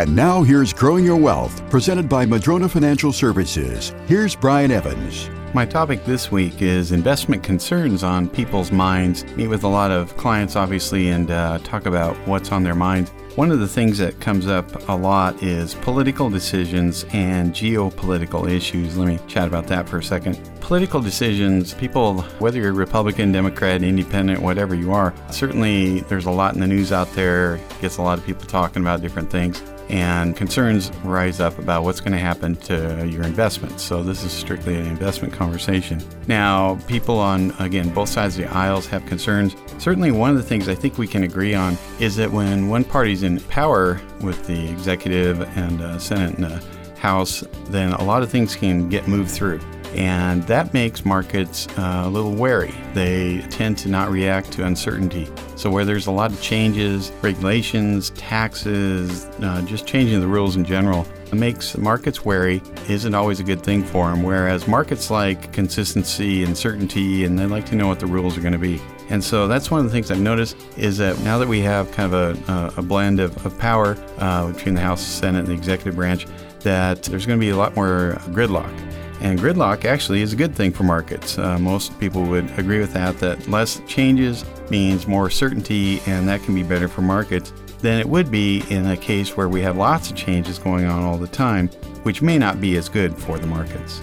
And now here's Growing Your Wealth, presented by Madrona Financial Services. Here's Brian Evans. My topic this week is investment concerns on people's minds. Meet with a lot of clients, obviously, and uh, talk about what's on their minds. One of the things that comes up a lot is political decisions and geopolitical issues. Let me chat about that for a second. Political decisions, people, whether you're Republican, Democrat, Independent, whatever you are, certainly there's a lot in the news out there, gets a lot of people talking about different things and concerns rise up about what's going to happen to your investments. So, this is strictly an investment conversation. Now, people on, again, both sides of the aisles have concerns. Certainly, one of the things I think we can agree on is that when one party's in power with the executive and uh, Senate and uh, House, then a lot of things can get moved through and that makes markets uh, a little wary. They tend to not react to uncertainty. So, where there's a lot of changes, regulations, taxes, uh, just changing the rules in general, it makes markets wary isn't always a good thing for them. Whereas markets like consistency and certainty, and they like to know what the rules are going to be. And so that's one of the things I've noticed is that now that we have kind of a, a blend of, of power uh, between the House, Senate, and the executive branch, that there's going to be a lot more gridlock. And gridlock actually is a good thing for markets. Uh, most people would agree with that, that less changes means more certainty, and that can be better for markets than it would be in a case where we have lots of changes going on all the time, which may not be as good for the markets.